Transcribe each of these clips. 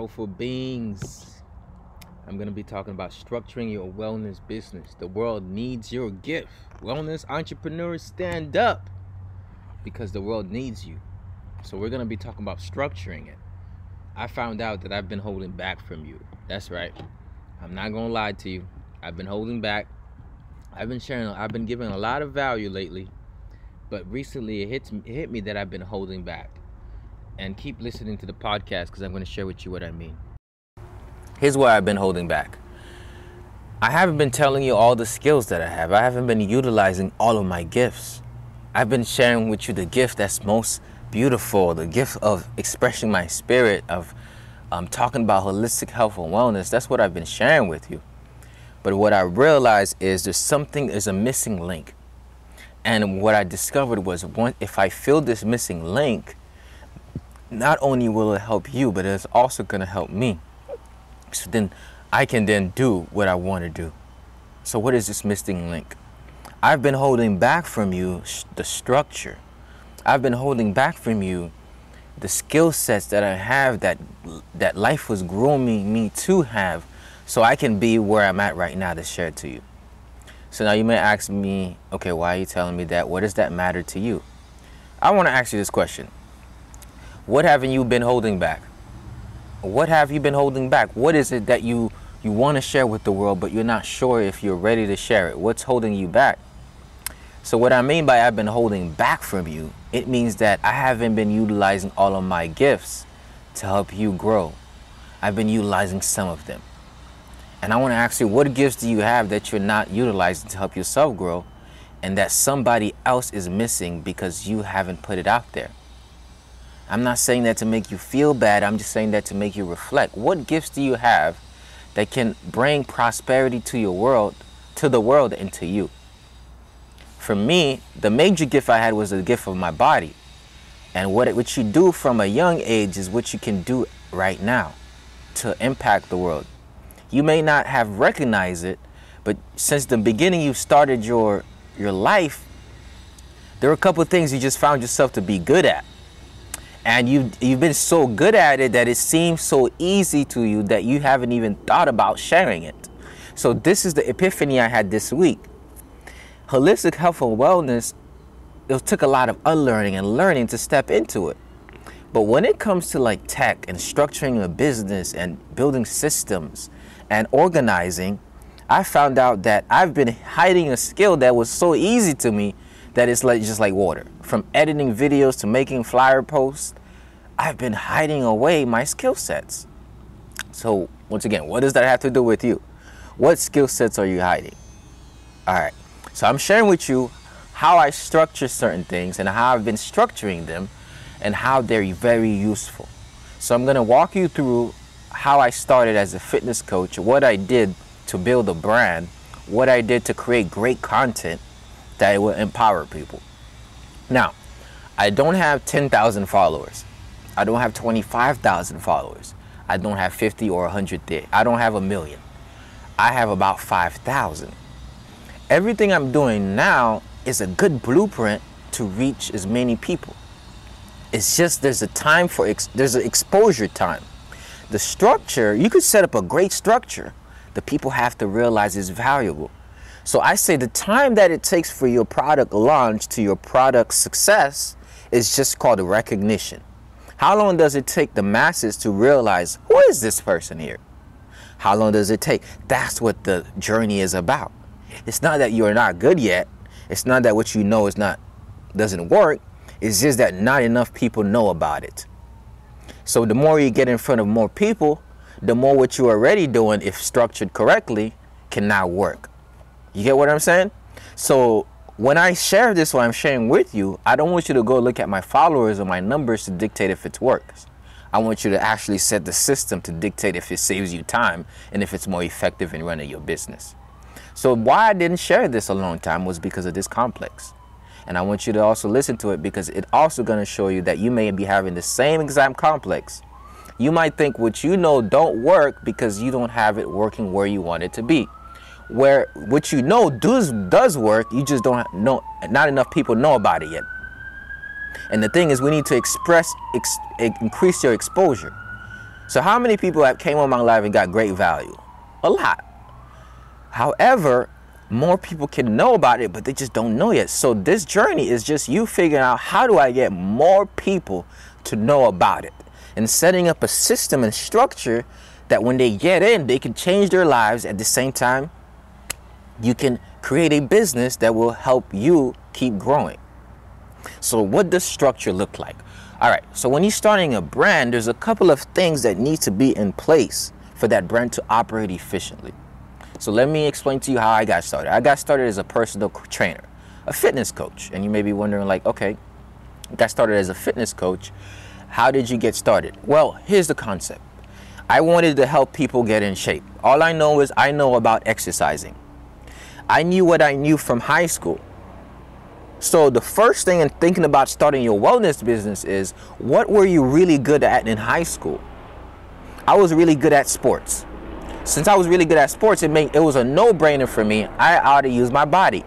Oh, powerful beings. I'm going to be talking about structuring your wellness business. The world needs your gift. Wellness entrepreneurs stand up because the world needs you. So, we're going to be talking about structuring it. I found out that I've been holding back from you. That's right. I'm not going to lie to you. I've been holding back. I've been sharing, I've been giving a lot of value lately, but recently it hits it hit me that I've been holding back and keep listening to the podcast because I'm going to share with you what I mean. Here's why I've been holding back. I haven't been telling you all the skills that I have. I haven't been utilizing all of my gifts. I've been sharing with you the gift that's most beautiful, the gift of expressing my spirit, of um, talking about holistic health and wellness. That's what I've been sharing with you. But what I realized is there's something, there's a missing link. And what I discovered was one, if I fill this missing link, not only will it help you, but it's also going to help me. So then I can then do what I want to do. So, what is this missing link? I've been holding back from you the structure. I've been holding back from you the skill sets that I have that that life was grooming me to have so I can be where I'm at right now to share it to you. So now you may ask me, okay, why are you telling me that? What does that matter to you? I want to ask you this question. What haven't you been holding back? What have you been holding back? What is it that you you want to share with the world but you're not sure if you're ready to share it? What's holding you back? So what I mean by I've been holding back from you, it means that I haven't been utilizing all of my gifts to help you grow. I've been utilizing some of them. And I want to ask you, what gifts do you have that you're not utilizing to help yourself grow and that somebody else is missing because you haven't put it out there? I'm not saying that to make you feel bad. I'm just saying that to make you reflect. What gifts do you have that can bring prosperity to your world, to the world, and to you? For me, the major gift I had was the gift of my body. And what, it, what you do from a young age is what you can do right now to impact the world. You may not have recognized it, but since the beginning you started your your life, there are a couple of things you just found yourself to be good at and you you've been so good at it that it seems so easy to you that you haven't even thought about sharing it. So this is the epiphany I had this week. Holistic health and wellness it took a lot of unlearning and learning to step into it. But when it comes to like tech and structuring a business and building systems and organizing, I found out that I've been hiding a skill that was so easy to me that it's like just like water. From editing videos to making flyer posts, I've been hiding away my skill sets. So once again, what does that have to do with you? What skill sets are you hiding? All right. So I'm sharing with you how I structure certain things and how I've been structuring them and how they're very useful. So I'm going to walk you through how I started as a fitness coach, what I did to build a brand, what I did to create great content, that it will empower people. Now, I don't have 10,000 followers. I don't have 25,000 followers. I don't have 50 or 100 there. I don't have a million. I have about 5,000. Everything I'm doing now is a good blueprint to reach as many people. It's just there's a time for ex- there's an exposure time. The structure, you could set up a great structure. The people have to realize it's valuable. So I say the time that it takes for your product launch to your product success is just called a recognition. How long does it take the masses to realize who is this person here? How long does it take? That's what the journey is about. It's not that you're not good yet. It's not that what you know is not doesn't work. It's just that not enough people know about it. So the more you get in front of more people, the more what you're already doing, if structured correctly, can now work. You get what I'm saying? So when I share this, what I'm sharing with you, I don't want you to go look at my followers or my numbers to dictate if it works. I want you to actually set the system to dictate if it saves you time and if it's more effective in running your business. So why I didn't share this a long time was because of this complex. And I want you to also listen to it because it also going to show you that you may be having the same exact complex. You might think what you know don't work because you don't have it working where you want it to be where what you know does does work you just don't know not enough people know about it yet and the thing is we need to express ex, increase your exposure So how many people have came on my live and got great value? A lot. However, more people can know about it, but they just don't know yet. So this journey is just you figuring out how do I get more people to know about it and setting up a system and structure that when they get in, they can change their lives at the same time. You can create a business that will help you keep growing. So what does structure look like? All right, so when you're starting a brand, there's a couple of things that need to be in place for that brand to operate efficiently. So let me explain to you how I got started. I got started as a personal trainer, a fitness coach. And you may be wondering like, okay, got started as a fitness coach. How did you get started? Well, here's the concept. I wanted to help people get in shape. All I know is I know about exercising. I knew what I knew from high school. So the first thing in thinking about starting your wellness business is what were you really good at in high school? I was really good at sports. Since I was really good at sports, it made it was a no-brainer for me. I ought to use my body.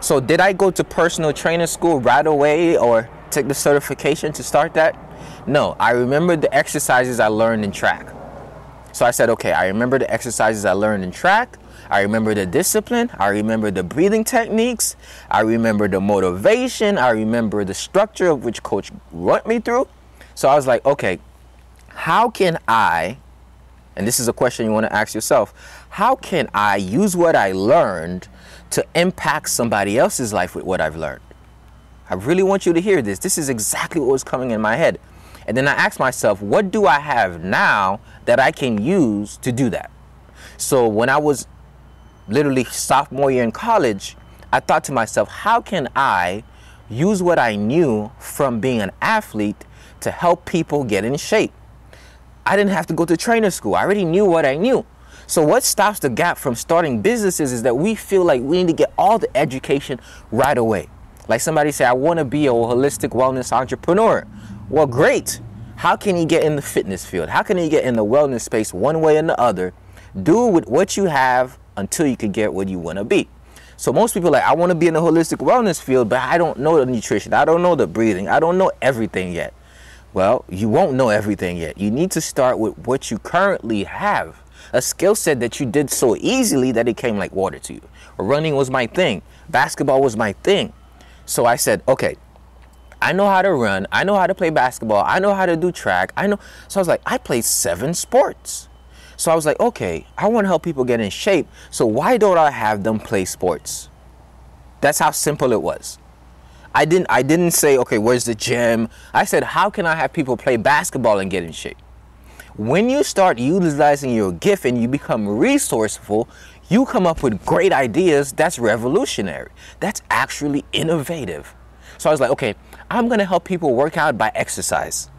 So did I go to personal training school right away or take the certification to start that? No, I remember the exercises I learned in track. So I said, okay, I remember the exercises I learned in track. I remember the discipline. I remember the breathing techniques. I remember the motivation. I remember the structure of which coach went me through. So I was like, okay, how can I, and this is a question you want to ask yourself, how can I use what I learned to impact somebody else's life with what I've learned? I really want you to hear this. This is exactly what was coming in my head. And then I asked myself, what do I have now that I can use to do that? So when I was literally sophomore year in college, I thought to myself, how can I use what I knew from being an athlete to help people get in shape? I didn't have to go to trainer school. I already knew what I knew. So what stops the gap from starting businesses is that we feel like we need to get all the education right away. Like somebody say, I want to be a holistic wellness entrepreneur. Well, great. How can you get in the fitness field? How can you get in the wellness space one way and the other? Do with what you have until you can get what you want to be. So most people like, I want to be in the holistic wellness field, but I don't know the nutrition. I don't know the breathing. I don't know everything yet. Well, you won't know everything yet. You need to start with what you currently have. A skill set that you did so easily that it came like water to you. Running was my thing. Basketball was my thing. So I said, okay, I know how to run. I know how to play basketball. I know how to do track. I know. So I was like, I played seven sports. So I was like, okay, I want to help people get in shape. So why don't I have them play sports? That's how simple it was. I didn't I didn't say, okay, where's the gym? I said, how can I have people play basketball and get in shape? When you start utilizing your gift and you become resourceful, you come up with great ideas that's revolutionary. That's actually innovative. So I was like, okay, I'm to help people work out by exercise.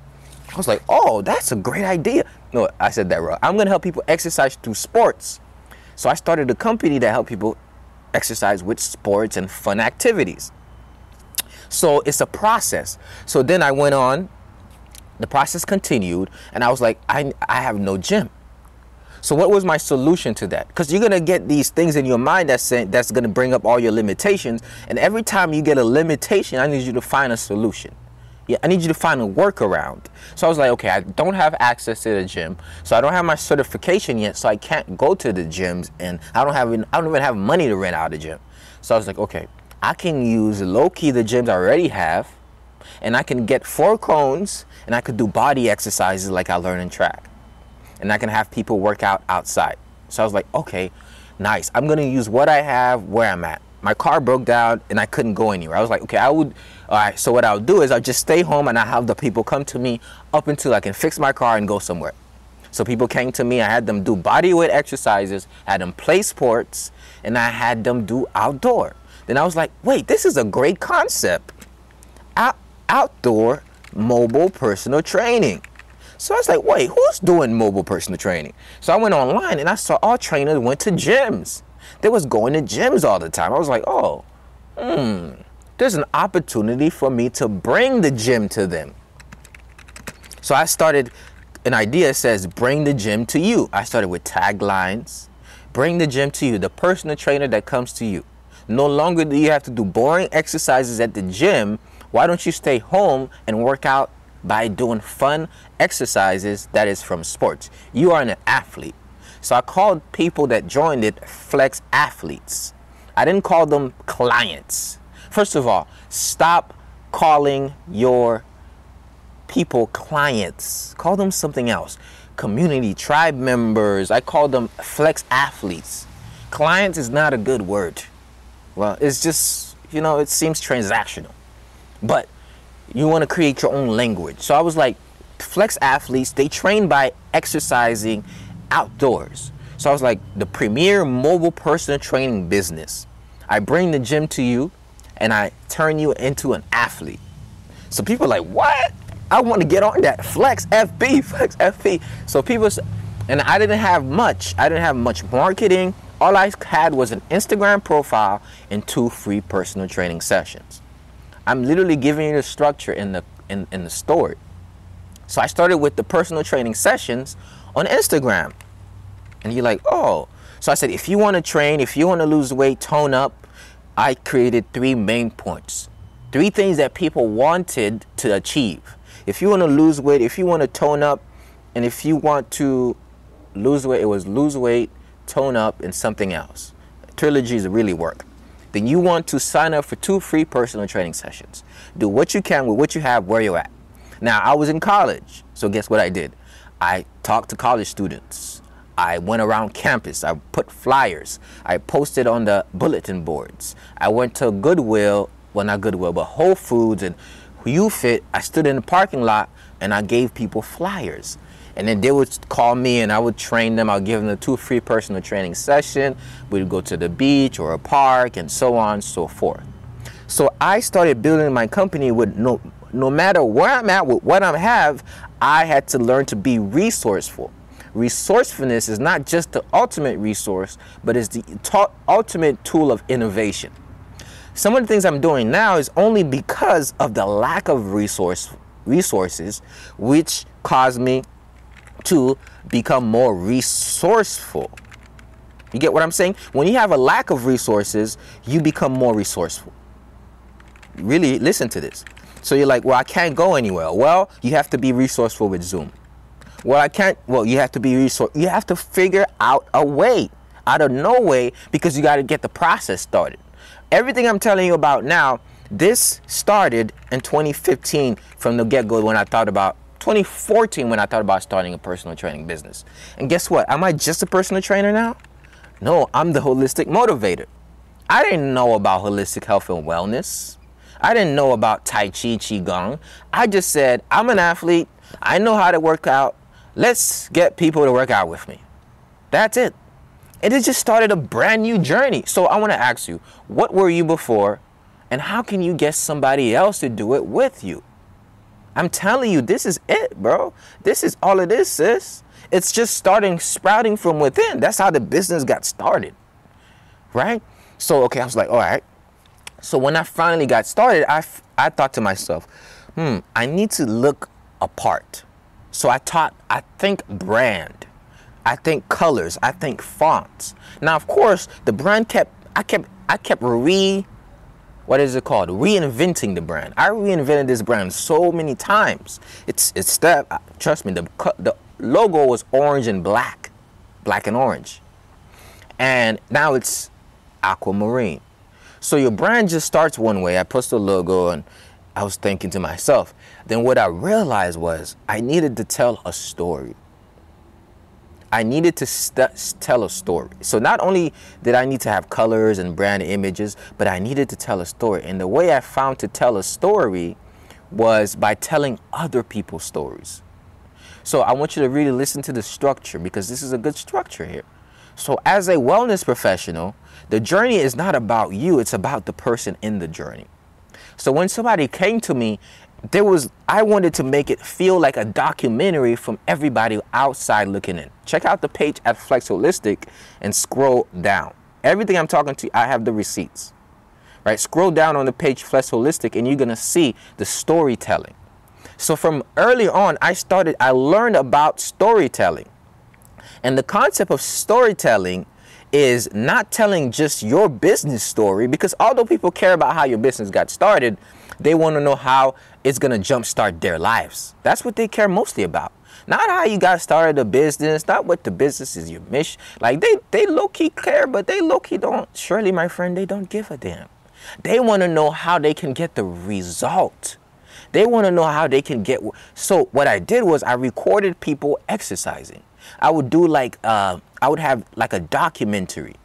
I was like, oh, that's a great idea. No, I said that wrong. I'm going to help people exercise through sports. So I started a company that help people exercise with sports and fun activities. So it's a process. So then I went on, the process continued, and I was like, I, I have no gym. So what was my solution to that? Because you're gonna get these things in your mind that's saying, that's gonna bring up all your limitations, and every time you get a limitation, I need you to find a solution yeah, I need you to find a workaround. So I was like, okay, I don't have access to the gym, so I don't have my certification yet, so I can't go to the gyms, and I don't have, I don't even have money to rent out a gym. So I was like, okay, I can use low key the gyms I already have, and I can get four cones, and I could do body exercises like I learned in track, and I can have people work out outside. So I was like, okay, nice. I'm gonna use what I have where I'm at my car broke down and I couldn't go anywhere. I was like, okay, I would, all right, so what I'll do is I'll just stay home and I have the people come to me up until I can fix my car and go somewhere. So people came to me, I had them do body weight exercises, had them play sports, and I had them do outdoor. Then I was like, wait, this is a great concept. Out, outdoor mobile personal training. So I was like, wait, who's doing mobile personal training? So I went online and I saw all trainers went to gyms. They was going to gyms all the time. I was like, oh, hmm, there's an opportunity for me to bring the gym to them. So I started an idea says bring the gym to you. I started with taglines. Bring the gym to you, the personal trainer that comes to you. No longer do you have to do boring exercises at the gym. Why don't you stay home and work out by doing fun exercises that is from sports. You are an athlete. So I called people that joined it flex athletes. I didn't call them clients. First of all, stop calling your people clients. Call them something else. Community, tribe members. I call them flex athletes. Clients is not a good word. Well, it's just, you know, it seems transactional. But you want to create your own language. So I was like, flex athletes, they train by exercising outdoors. So I was like, the premier mobile personal training business. I bring the gym to you and I turn you into an athlete. So people are like, what? I want to get on that. Flex FB, Flex FB. So people, and I didn't have much. I didn't have much marketing. All I had was an Instagram profile and two free personal training sessions. I'm literally giving you the structure in the in, in the story. So I started with the personal training sessions on Instagram. And you're like, oh. So I said, if you want to train, if you want to lose weight, tone up, I created three main points. Three things that people wanted to achieve. If you want to lose weight, if you want to tone up, and if you want to lose weight, it was lose weight, tone up, and something else. Trilogies really work. Then you want to sign up for two free personal training sessions. Do what you can with what you have where you're at. Now, I was in college, so guess what I did? I talked to college students. I went around campus. I put flyers. I posted on the bulletin boards. I went to Goodwill, well, not Goodwill, but Whole Foods and UFit. I stood in the parking lot and I gave people flyers. And then they would call me and I would train them. i would give them a two free personal training session. We'd go to the beach or a park and so on and so forth. So I started building my company with no no matter where I'm at with what I have, I had to learn to be resourceful. Resourcefulness is not just the ultimate resource, but is the ultimate tool of innovation. Some of the things I'm doing now is only because of the lack of resource resources, which caused me to become more resourceful. You get what I'm saying? When you have a lack of resources, you become more resourceful. Really listen to this. So you're like, well, I can't go anywhere. Well, you have to be resourceful with Zoom. Well, I can't. Well, you have to be resource. You have to figure out a way out of no way because you got to get the process started. Everything I'm telling you about now, this started in 2015 from the get-go when I thought about 2014 when I thought about starting a personal training business. And guess what? Am I just a personal trainer now? No, I'm the holistic motivator. I didn't know about holistic health and wellness. I didn't know about Tai Chi, Qigong. I just said, I'm an athlete. I know how to work out. Let's get people to work out with me. That's it. And it just started a brand new journey. So I want to ask you, what were you before? And how can you get somebody else to do it with you? I'm telling you, this is it, bro. This is all it is, sis. It's just starting, sprouting from within. That's how the business got started. Right? So, okay, I was like, all right, so when I finally got started, I, I thought to myself, hmm, I need to look apart. So I taught, I think brand, I think colors, I think fonts. Now, of course, the brand kept, I kept, I kept re, what is it called? Reinventing the brand. I reinvented this brand so many times. It's, it's that, uh, trust me, the, the logo was orange and black, black and orange. And now it's aquamarine. So your brand just starts one way. I post the logo and I was thinking to myself. Then what I realized was I needed to tell a story. I needed to st- tell a story. So not only did I need to have colors and brand images, but I needed to tell a story. And the way I found to tell a story was by telling other people's stories. So I want you to really listen to the structure because this is a good structure here. So as a wellness professional, the journey is not about you, it's about the person in the journey. So when somebody came to me, there was I wanted to make it feel like a documentary from everybody outside looking in. Check out the page at Flex Holistic and scroll down. Everything I'm talking to, I have the receipts. Right? Scroll down on the page Flex Holistic and you're going to see the storytelling. So from early on, I started I learned about storytelling. And the concept of storytelling is not telling just your business story because although people care about how your business got started, They want to know how it's going to jumpstart their lives. That's what they care mostly about. Not how you got started a business, not what the business is your mission. Like they, they low key care, but they low key don't. Surely, my friend, they don't give a damn. They want to know how they can get the result. They want to know how they can get. So what I did was I recorded people exercising. I would do like uh, I would have like a documentary.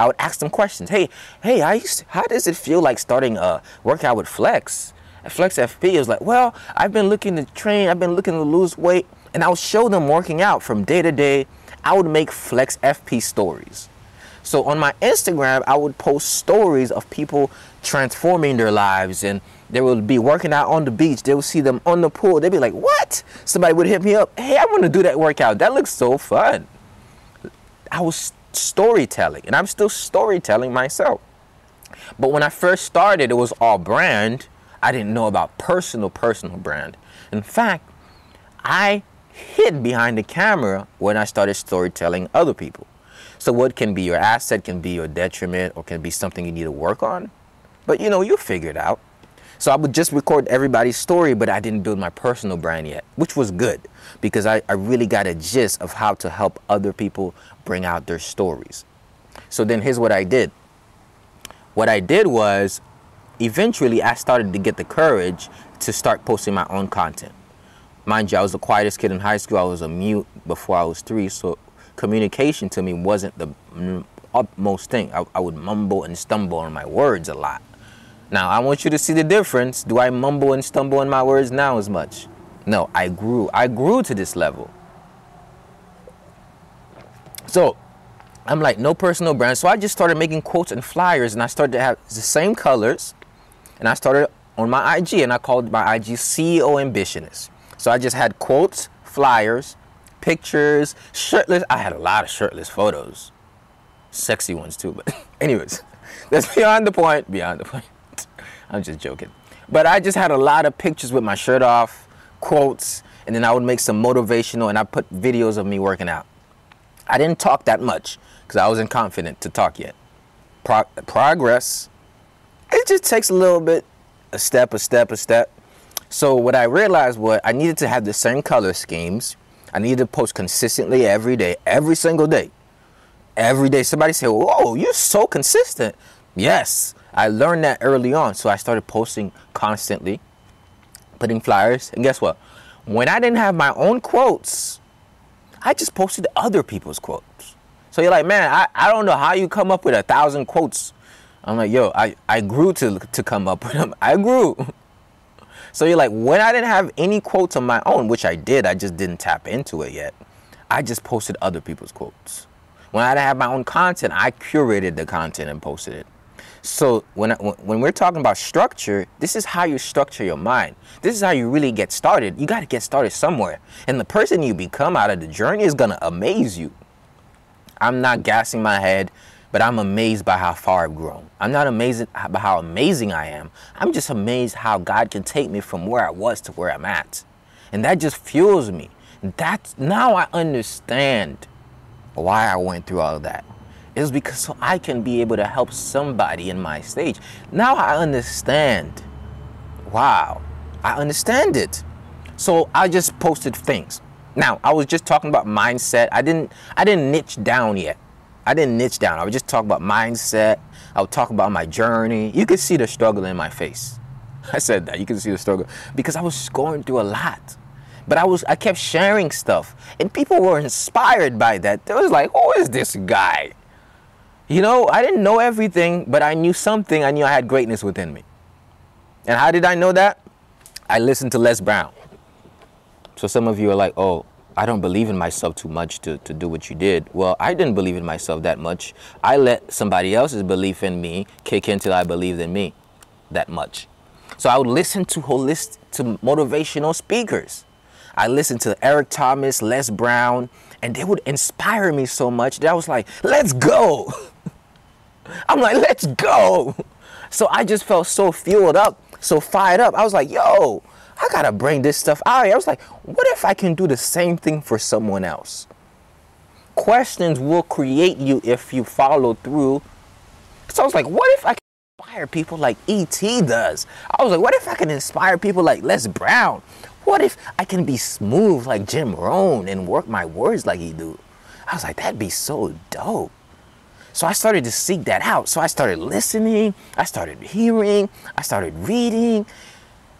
I would ask them questions. Hey, hey, I used, how does it feel like starting a workout with Flex? Flex FP is like, well, I've been looking to train, I've been looking to lose weight, and I would show them working out from day to day. I would make Flex FP stories. So on my Instagram, I would post stories of people transforming their lives and they would be working out on the beach. They would see them on the pool. They'd be like, what? Somebody would hit me up. Hey, I want to do that workout. That looks so fun. I was storytelling and I'm still storytelling myself. But when I first started, it was all brand. I didn't know about personal, personal brand. In fact, I hid behind the camera when I started storytelling other people. So what can be your asset can be your detriment or can be something you need to work on. But you know, you figure it out. So I would just record everybody's story, but I didn't build my personal brand yet, which was good because I, I really got a gist of how to help other people bring out their stories. So then here's what I did. What I did was eventually I started to get the courage to start posting my own content. Mind you, I was the quietest kid in high school. I was a mute before I was three, so communication to me wasn't the utmost thing. I, I would mumble and stumble on my words a lot. Now, I want you to see the difference. Do I mumble and stumble on my words now as much? No, I grew. I grew to this level. So, I'm like, no personal brand. So I just started making quotes and flyers, and I started to have the same colors. And I started on my IG, and I called my IG CEO Ambitionist. So I just had quotes, flyers, pictures, shirtless. I had a lot of shirtless photos, sexy ones too. But anyways, that's beyond the point. Beyond the point. I'm just joking. But I just had a lot of pictures with my shirt off, quotes, and then I would make some motivational and I put videos of me working out. I didn't talk that much because I wasn't confident to talk yet. Pro- progress, it just takes a little bit, a step, a step, a step. So what I realized was I needed to have the same color schemes I needed to post consistently every day, every single day. Every day. Somebody said, Whoa, you're so consistent. Yes, I learned that early on. So I started posting constantly, putting flyers. And guess what? When I didn't have my own quotes, I just posted other people's quotes. So you're like, man, I, I don't know how you come up with a thousand quotes. I'm like, yo, I, I grew to, to come up with them. I grew. So you're like, when I didn't have any quotes of my own, which I did, I just didn't tap into it yet. I just posted other people's quotes. When I didn't have my own content, I curated the content and posted it. So when I, when we're talking about structure, this is how you structure your mind. This is how you really get started. You got to get started somewhere, and the person you become out of the journey is gonna amaze you. I'm not gassing my head but I'm amazed by how far I've grown. I'm not amazed by how amazing I am. I'm just amazed how God can take me from where I was to where I'm at. And that just fuels me. That's now I understand why I went through all of that. Was because so I can be able to help somebody in my stage. Now I understand. Wow. I understand it. So I just posted things. Now, I was just talking about mindset. I didn't I didn't niche down yet. I didn't niche down. I would just talk about mindset. I would talk about my journey. You could see the struggle in my face. I said that. You can see the struggle because I was going through a lot. But I was I kept sharing stuff and people were inspired by that. They was like, "Who is this guy?" You know, I didn't know everything, but I knew something. I knew I had greatness within me. And how did I know that? I listened to Les Brown. So some of you are like, "Oh, I don't believe in myself too much to, to do what you did. Well, I didn't believe in myself that much. I let somebody else's belief in me kick in till I believed in me that much. So I would listen to holistic, to motivational speakers. I listened to Eric Thomas, Les Brown, and they would inspire me so much that I was like, let's go. I'm like, let's go. So I just felt so fueled up, so fired up. I was like, yo, I gotta bring this stuff out. I was like, what if I can do the same thing for someone else? Questions will create you if you follow through. So I was like, what if I can inspire people like E.T. does. I was like, what if I can inspire people like Les Brown? What if I can be smooth like Jim Rohn and work my words like he do? I was like, that'd be so dope. So I started to seek that out. So I started listening, I started hearing, I started reading.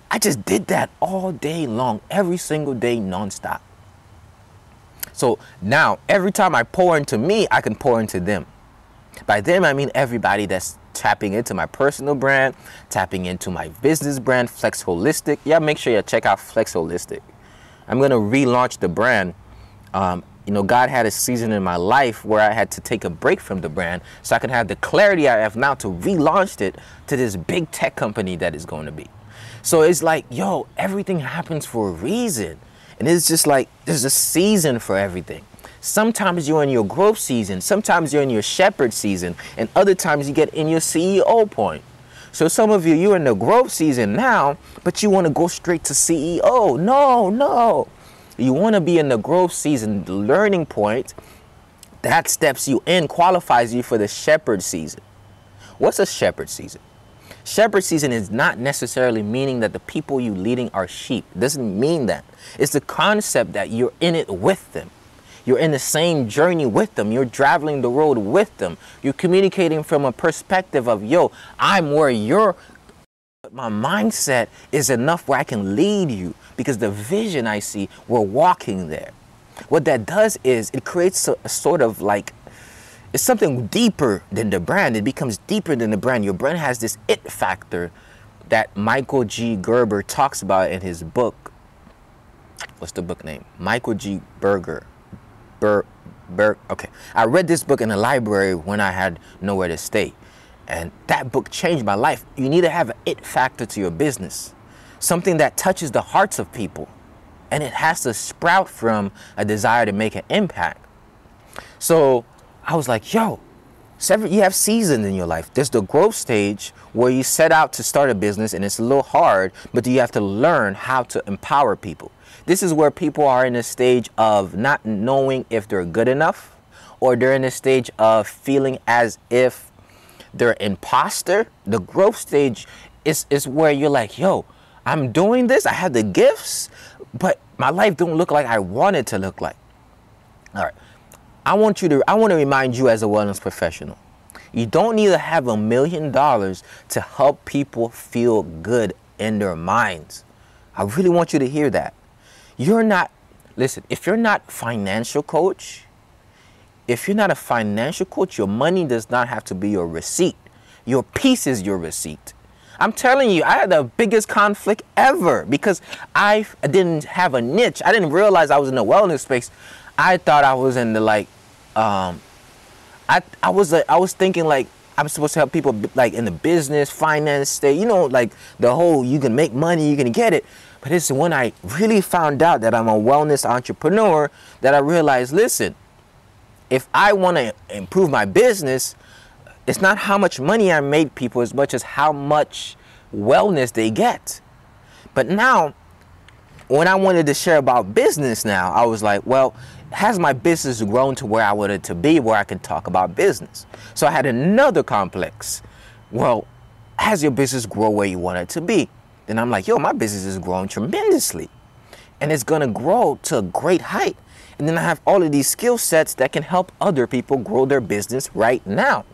I just did that all day long, every single day, nonstop. So now, every time I pour into me, I can pour into them. By them, I mean everybody that's tapping into my personal brand, tapping into my business brand, Flex Holistic. Yeah, make sure you check out Flex Holistic. I'm to relaunch the brand. Um, you know, God had a season in my life where I had to take a break from the brand so I could have the clarity I have now to relaunch it to this big tech company that is going to be. So it's like, yo, everything happens for a reason. And it's just like there's a season for everything. Sometimes you're in your growth season, sometimes you're in your shepherd season, and other times you get in your CEO point. So some of you, you're in the growth season now, but you want to go straight to CEO. No, no. You want to be in the growth season, the learning point. That steps you in, qualifies you for the shepherd season. What's a shepherd season? Shepherd season is not necessarily meaning that the people you leading are sheep. It doesn't mean that. It's the concept that you're in it with them. You're in the same journey with them. You're traveling the road with them. You're communicating from a perspective of, yo, I'm where you're. My mindset is enough where I can lead you because the vision I see, we're walking there. What that does is it creates a, a sort of like it's something deeper than the brand. It becomes deeper than the brand. Your brand has this it factor that Michael G. Gerber talks about in his book. What's the book name? Michael G. Berger. Ber, Ber, okay. I read this book in the library when I had nowhere to stay. And that book changed my life. You need to have an it factor to your business, something that touches the hearts of people. And it has to sprout from a desire to make an impact. So I was like, yo, seven, you have seasons in your life. There's the growth stage where you set out to start a business and it's a little hard, but you have to learn how to empower people. This is where people are in a stage of not knowing if they're good enough or they're in a stage of feeling as if they're imposter. The growth stage is, is where you're like, yo, I'm doing this. I have the gifts, but my life don't look like I want it to look like. All right. I want you to I want to remind you as a wellness professional. You don't need to have a million dollars to help people feel good in their minds. I really want you to hear that. You're not listen, if you're not financial coach, if you're not a financial coach, your money does not have to be your receipt. Your peace is your receipt. I'm telling you, I had the biggest conflict ever because I didn't have a niche. I didn't realize I was in the wellness space. I thought I was in the like um, I I was uh, I was thinking like I'm supposed to help people like in the business, finance state, you know, like the whole you can make money, you can get it. But it's when I really found out that I'm a wellness entrepreneur that I realized, listen, if I want to improve my business, it's not how much money I make people as much as how much wellness they get. But now, when I wanted to share about business now, I was like, well, has my business grown to where I wanted to be, where I can talk about business? So I had another complex. Well, has your business grow where you want it to be? Then I'm like, yo, my business is growing tremendously. And it's gonna grow to a great height. And then I have all of these skill sets that can help other people grow their business right now.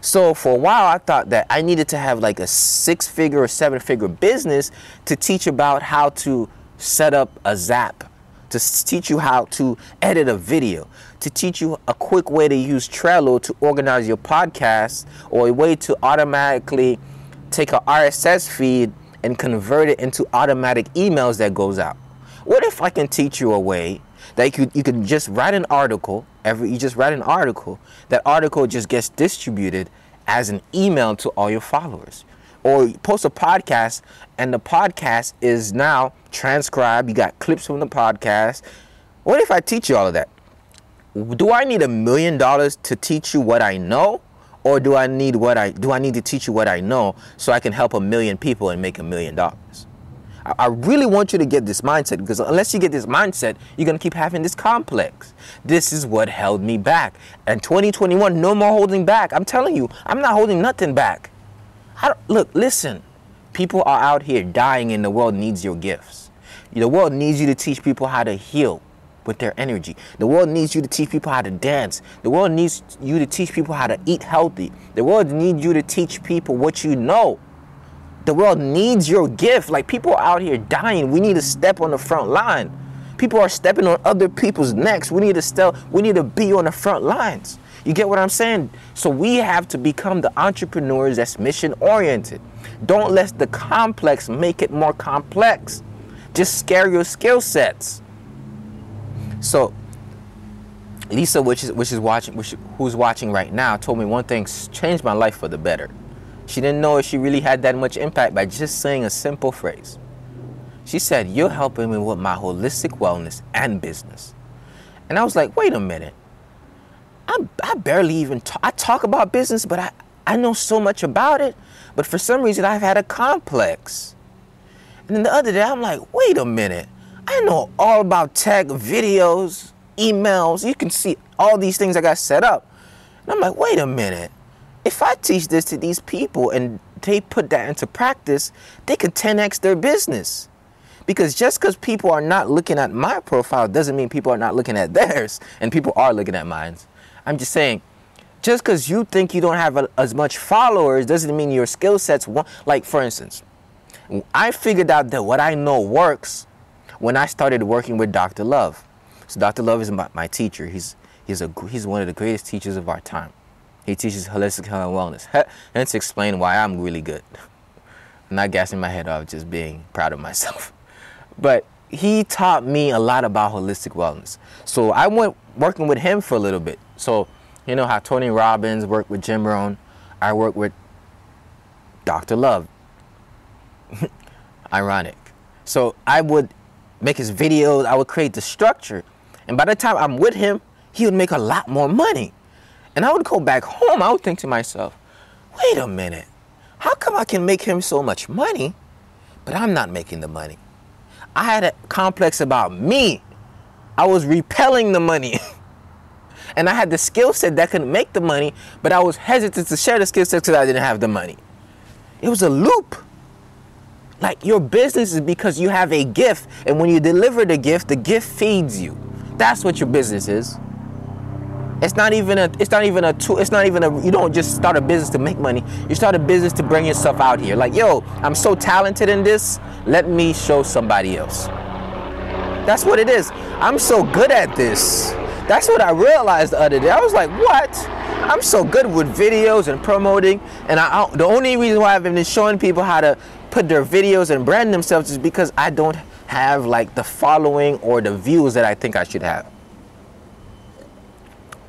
So for a while, I thought that I needed to have like a six figure or seven figure business to teach about how to set up a Zap to teach you how to edit a video, to teach you a quick way to use Trello to organize your podcast, or a way to automatically take a RSS feed and convert it into automatic emails that goes out. What if I can teach you a way that you you can just write an article, every you just write an article, that article just gets distributed as an email to all your followers or you post a podcast and the podcast is now transcribed. You got clips from the podcast. What if I teach you all of that? Do I need a million dollars to teach you what I know? Or do I need what I do I need to teach you what I know so I can help a million people and make a million dollars? I really want you to get this mindset because unless you get this mindset, you're going to keep having this complex. This is what held me back. And 2021, no more holding back. I'm telling you, I'm not holding nothing back. Look, listen. People are out here dying, and the world needs your gifts. The world needs you to teach people how to heal with their energy. The world needs you to teach people how to dance. The world needs you to teach people how to eat healthy. The world needs you to teach people what you know. The world needs your gift. Like people are out here dying. We need to step on the front line. People are stepping on other people's necks. We need to step, we need to be on the front lines. You get what I'm saying? So we have to become the entrepreneurs that's mission oriented. Don't let the complex make it more complex. Just scare your skill sets. So Lisa, which is which is watching, which, who's watching right now, told me one thing changed my life for the better. She didn't know if she really had that much impact by just saying a simple phrase. She said, You're helping me with my holistic wellness and business. And I was like, Wait a minute. I, I barely even talk, I talk about business, but I, I know so much about it. But for some reason, I've had a complex. And then the other day, I'm like, Wait a minute. I know all about tech, videos, emails. You can see all these things I got set up. And I'm like, Wait a minute if I teach this to these people and they put that into practice, they can 10x their business. Because just because people are not looking at my profile doesn't mean people are not looking at theirs, and people are looking at mine. I'm just saying, just because you think you don't have a, as much followers doesn't mean your skill sets. Like for instance, I figured out that what I know works when I started working with Dr. Love. So Dr. Love is my, my teacher. He's he's a he's one of the greatest teachers of our time. He teaches holistic health and wellness. Hence explain why I'm really good. I'm not gassing my head off, just being proud of myself. But he taught me a lot about holistic wellness. So I went working with him for a little bit. So you know how Tony Robbins worked with Jim Rohn. I worked with Dr. Love. Ironic. So I would make his videos, I would create the structure. And by the time I'm with him, he would make a lot more money. And I would go back home, I would think to myself, wait a minute, how come I can make him so much money, but I'm not making the money? I had a complex about me. I was repelling the money. and I had the skill set that could make the money, but I was hesitant to share the skill set because I didn't have the money. It was a loop. Like your business is because you have a gift, and when you deliver the gift, the gift feeds you. That's what your business is. It's not even a it's not even a tool, it's not even a you don't just start a business to make money. You start a business to bring yourself out here. Like, yo, I'm so talented in this, let me show somebody else. That's what it is. I'm so good at this. That's what I realized the other day. I was like, what? I'm so good with videos and promoting, and I, I, the only reason why I've been showing people how to put their videos and brand themselves is because I don't have like the following or the views that I think I should have.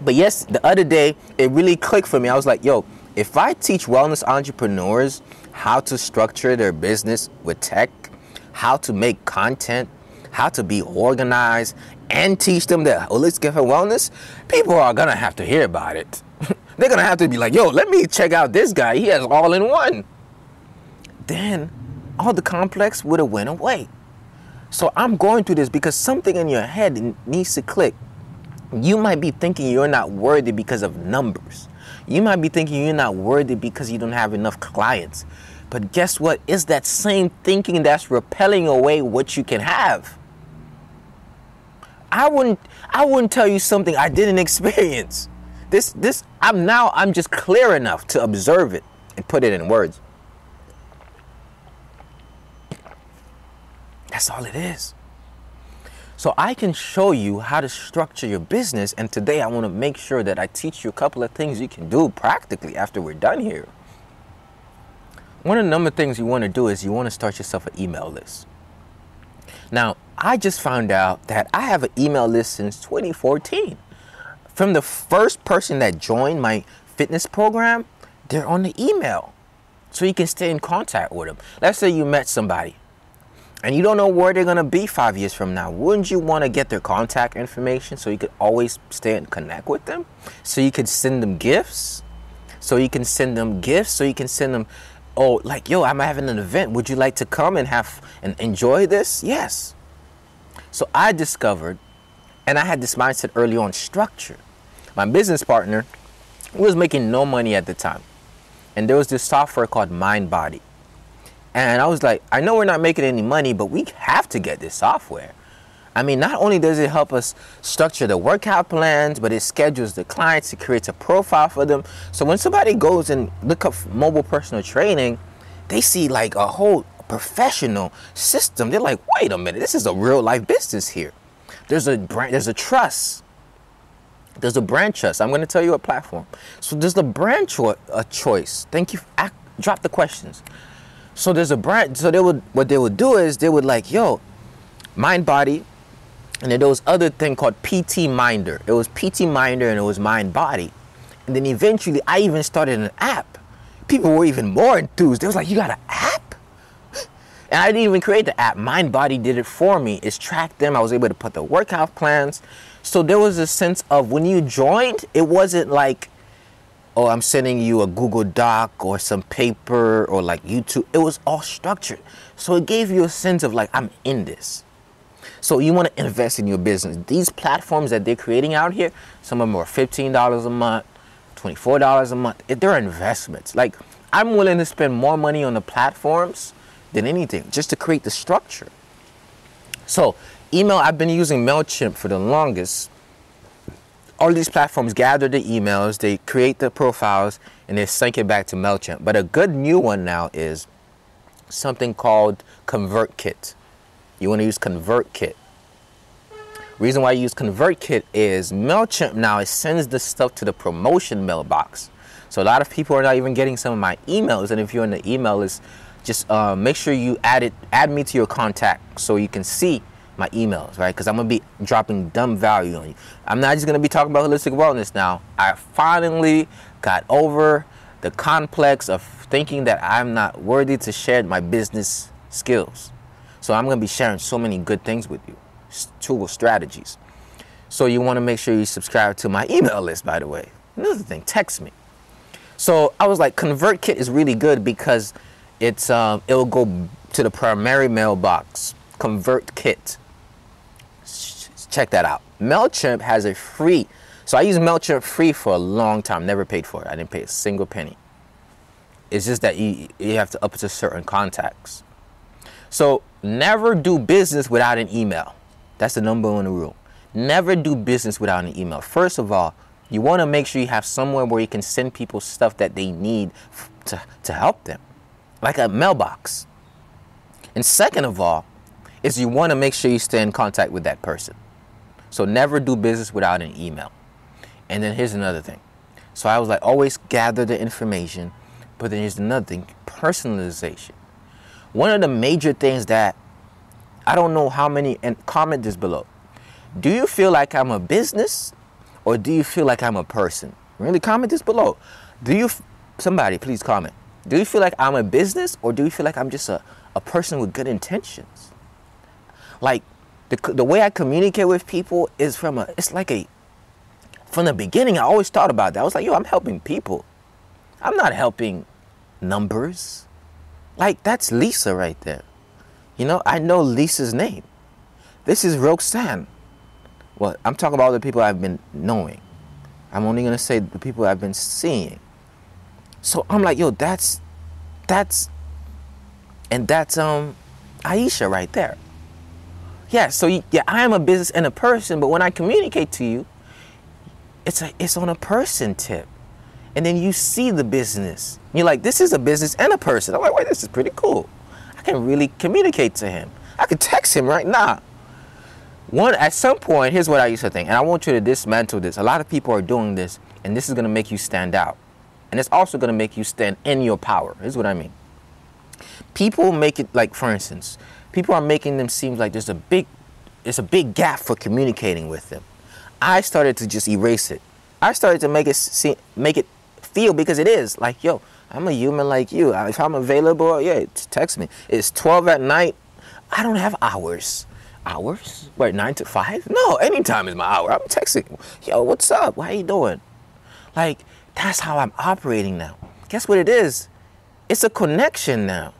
But yes, the other day it really clicked for me. I was like, yo, if I teach wellness entrepreneurs how to structure their business with tech, how to make content, how to be organized, and teach them the holistic and wellness, people are gonna have to hear about it. They're gonna have to be like, yo, let me check out this guy. He has all in one. Then all the complex would have went away. So I'm going through this because something in your head needs to click. You might be thinking you're not worthy because of numbers. You might be thinking you're not worthy because you don't have enough clients. But guess what? It's that same thinking that's repelling away what you can have. I wouldn't I wouldn't tell you something I didn't experience. This this I'm now I'm just clear enough to observe it and put it in words. That's all it is. So I can show you how to structure your business. And today I want to make sure that I teach you a couple of things you can do practically after we're done here. One of the number of things you want to do is you want to start yourself an email list. Now, I just found out that I have an email list since 2014. From the first person that joined my fitness program, they're on the email. So you can stay in contact with them. Let's say you met somebody and you don't know where they're going to be five years from now, wouldn't you want to get their contact information so you could always stay and connect with them? So you could send them gifts? So you can send them gifts? So you can send them, oh, like, yo, I'm having an event. Would you like to come and have and enjoy this? Yes. So I discovered, and I had this mindset early on structure. My business partner was making no money at the time. and there was this software called MindBody. And I was like, I know we're not making any money, but we have to get this software. I mean, not only does it help us structure the workout plans, but it schedules the clients, it creates a profile for them. So when somebody goes and look up mobile personal training, they see like a whole professional system. They're like, wait a minute, this is a real life business here. There's a brand, there's a trust. There's a brand trust. I'm going to tell you a platform. So there's the brand cho- a choice. Thank you. Drop the questions. So there's a brand. So they would what they would do is they would like, yo, mind body, and then there was other thing called PT Minder. It was PT Minder and it was Mind Body. And then eventually I even started an app. People were even more enthused. They was like, you got an app? And I didn't even create the app. Mind Body did it for me. It's tracked them. I was able to put the workout plans. So there was a sense of when you joined, it wasn't like, oh, I'm sending you a Google Doc or some paper or like YouTube. It was all structured. So it gave you a sense of like, I'm in this. So you want to invest in your business. These platforms that they're creating out here, some of them are $15 a month, $24 a month. They're investments. Like I'm willing to spend more money on the platforms than anything just to create the structure. So email, I've been using MailChimp for the longest. All these platforms gather the emails, they create the profiles, and they sync it back to MailChimp. But a good new one now is something called ConvertKit. You want to use ConvertKit. Reason why I use ConvertKit is MailChimp now it sends the stuff to the promotion mailbox. So a lot of people are not even getting some of my emails. And if you're in the email list, just uh, make sure you add it, add me to your contact so you can see my emails, right? Because I'm gonna be dropping dumb value on you. I'm not just gonna be talking about holistic wellness now. I finally got over the complex of thinking that I'm not worthy to share my business skills. So I'm gonna be sharing so many good things with you, tool strategies. So you want to make sure you subscribe to my email list, by the way. Another thing, text me. So I was like, ConvertKit is really good because it's um, it'll go to the primary mailbox. ConvertKit check that out. MailChimp has a free, so I use MailChimp free for a long time, never paid for it. I didn't pay a single penny. It's just that you, you have to up to certain contacts. So never do business without an email. That's the number one rule. Never do business without an email. First of all, you want to make sure you have somewhere where you can send people stuff that they need to, to help them, like a mailbox. And second of all, is you want to make sure you stay in contact with that person. So never do business without an email. And then here's another thing. So I was like, always gather the information. But then here's another thing personalization. One of the major things that I don't know how many, and comment this below. Do you feel like I'm a business or do you feel like I'm a person? Really comment this below. Do you, somebody please comment. Do you feel like I'm a business or do you feel like I'm just a, a person with good intentions? Like, the, the way I communicate with people is from a, it's like a, from the beginning, I always thought about that. I was like, yo, I'm helping people. I'm not helping numbers. Like, that's Lisa right there. You know, I know Lisa's name. This is Roxanne. Well, I'm talking about all the people I've been knowing. I'm only gonna say the people I've been seeing. So I'm like, yo, that's, that's, and that's um, Aisha right there. Yeah, so yeah, I am a business and a person, but when I communicate to you, it's a, it's on a person tip. And then you see the business. You're like, this is a business and a person. I'm like, wait, this is pretty cool. I can really communicate to him. I can text him right now. One at some point, here's what I used to think, and I want you to dismantle this. A lot of people are doing this, and this is gonna make you stand out. And it's also gonna make you stand in your power. Here's what I mean. People make it like, for instance, people are making them seem like there's a big there's a big gap for communicating with them. I started to just erase it. I started to make it see, make it feel because it is like, yo, I'm a human like you. If I'm available, yeah, text me. It's 12 at night. I don't have hours. Hours? Wait, nine to five? No, anytime is my hour. I'm texting. Yo, what's up? How you doing? Like, that's how I'm operating now. Guess what it is? It's a connection now.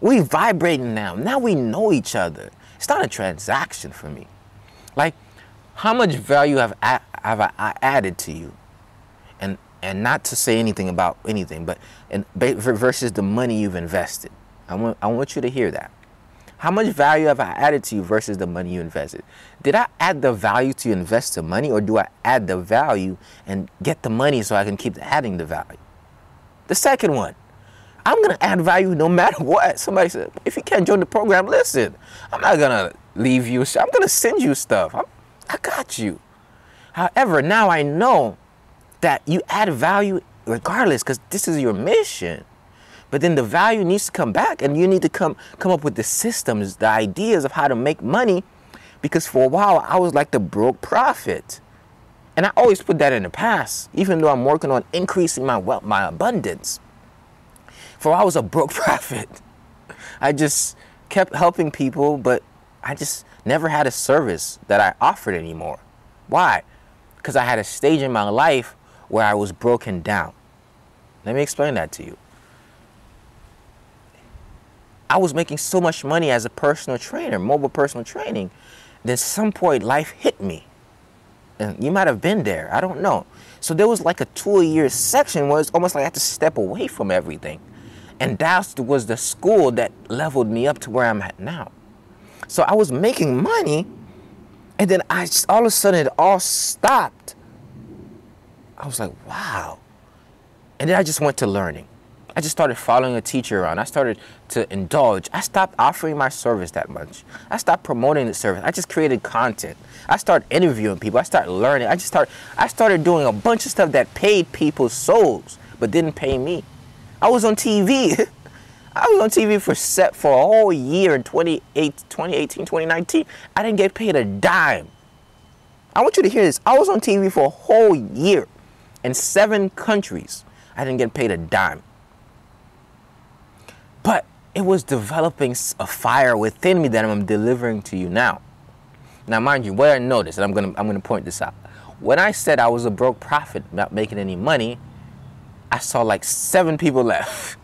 We vibrating now. Now we know each other. It's not a transaction for me. Like, how much value have I, have I added to you? And and not to say anything about anything, but and versus the money you've invested. I want I want you to hear that. How much value have I added to you versus the money you invested? Did I add the value to invest the money, or do I add the value and get the money so I can keep adding the value? The second one, I'm gonna add value no matter what. Somebody said, if you can't join the program, listen. I'm not gonna leave you. I'm gonna send you stuff. I'm, I got you. However, now I know that you add value regardless because this is your mission. But then the value needs to come back and you need to come come up with the systems, the ideas of how to make money because for a while I was like the broke prophet. And I always put that in the past, even though I'm working on increasing my wealth, my abundance. For I was a broke prophet. I just kept helping people, but I just never had a service that I offered anymore. Why? Because I had a stage in my life where I was broken down. Let me explain that to you. I was making so much money as a personal trainer, mobile personal training. Then some point life hit me. And you might have been there. I don't know. So there was like a two year section where it's almost like I had to step away from everything. And that was the school that leveled me up to where I'm at now. So I was making money, and then I just, all of a sudden it all stopped. I was like, wow. And then I just went to learning. I just started following a teacher around. I started to indulge. I stopped offering my service that much. I stopped promoting the service. I just created content. I started interviewing people. I started learning. I just started I started doing a bunch of stuff that paid people's souls but didn't pay me. I was on TV. I was on TV for set for a whole year in 2018, 2019. I didn't get paid a dime. I want you to hear this. I was on TV for a whole year in seven countries. I didn't get paid a dime. But it was developing a fire within me that I'm delivering to you now. Now, mind you, what I noticed, and I'm gonna I'm gonna point this out. When I said I was a broke prophet, not making any money, I saw like seven people left.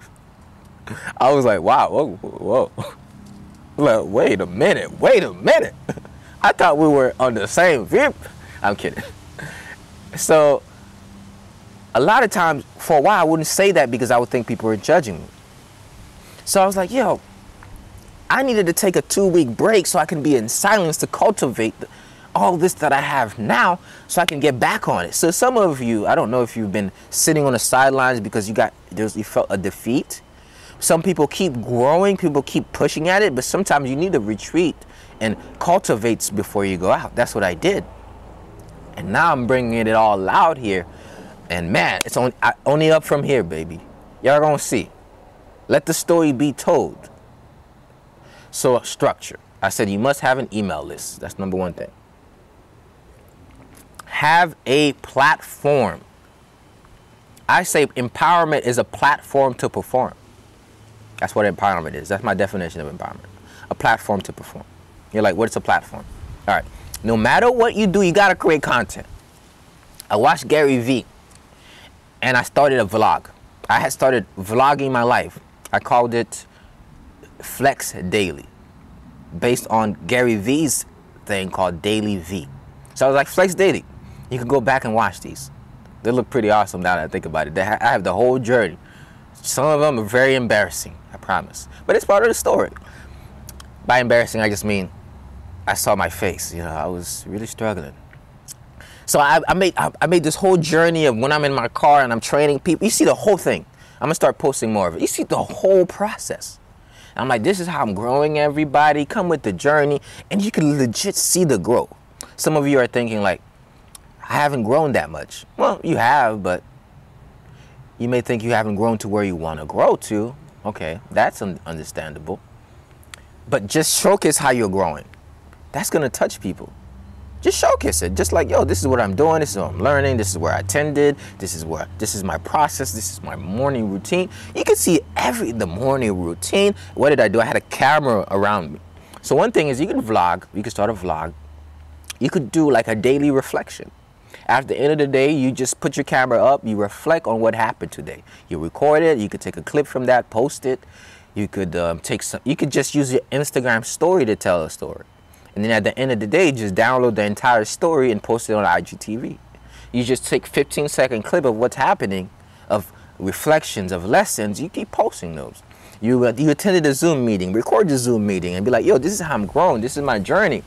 I was like, wow, whoa, whoa. Like, wait a minute, wait a minute. I thought we were on the same vip. I'm kidding. So a lot of times for a while I wouldn't say that because I would think people were judging me. So I was like, yo, I needed to take a two week break so I can be in silence to cultivate all this that I have now so I can get back on it. So some of you, I don't know if you've been sitting on the sidelines because you got you felt a defeat. Some people keep growing, people keep pushing at it, but sometimes you need to retreat and cultivate before you go out. That's what I did. And now I'm bringing it all out here. And man, it's only, only up from here, baby. Y'all gonna see. Let the story be told. So, structure. I said you must have an email list. That's number one thing. Have a platform. I say empowerment is a platform to perform. That's what empowerment is. That's my definition of empowerment. A platform to perform. You're like, what's a platform? All right. No matter what you do, you got to create content. I watched Gary Vee and I started a vlog. I had started vlogging my life. I called it Flex Daily, based on Gary Vee's thing called DailyVee. So I was like, Flex Daily. You can go back and watch these. They look pretty awesome now that I think about it. Ha- I have the whole journey. Some of them are very embarrassing, I promise. But it's part of the story. By embarrassing, I just mean I saw my face. You know, I was really struggling. So I, I made I, I made this whole journey of when I'm in my car and I'm training people. You see the whole thing. I'm gonna start posting more of it. You see the whole process. And I'm like, this is how I'm growing everybody. Come with the journey. And you can legit see the growth. Some of you are thinking, like, I haven't grown that much. Well, you have, but you may think you haven't grown to where you want to grow to. Okay, that's un- understandable. But just showcase how you're growing. That's gonna touch people just showcase it. Just like, yo, this is what I'm doing. This is what I'm learning. This is where I attended. This is where this is my process. This is my morning routine. You can see every the morning routine. What did I do? I had a camera around me. So one thing is you can vlog. You can start a vlog. You could do like a daily reflection. After the end of the day, you just put your camera up. You reflect on what happened today. You record it. You could take a clip from that, post it. You could um, take some. You could just use your Instagram story to tell a story. And then at the end of the day, just download the entire story and post it on IGTV. You just take 15 second clip of what's happening, of reflections, of lessons. You keep posting those. You, you attended a Zoom meeting, record the Zoom meeting, and be like, yo, this is how I'm growing. This is my journey.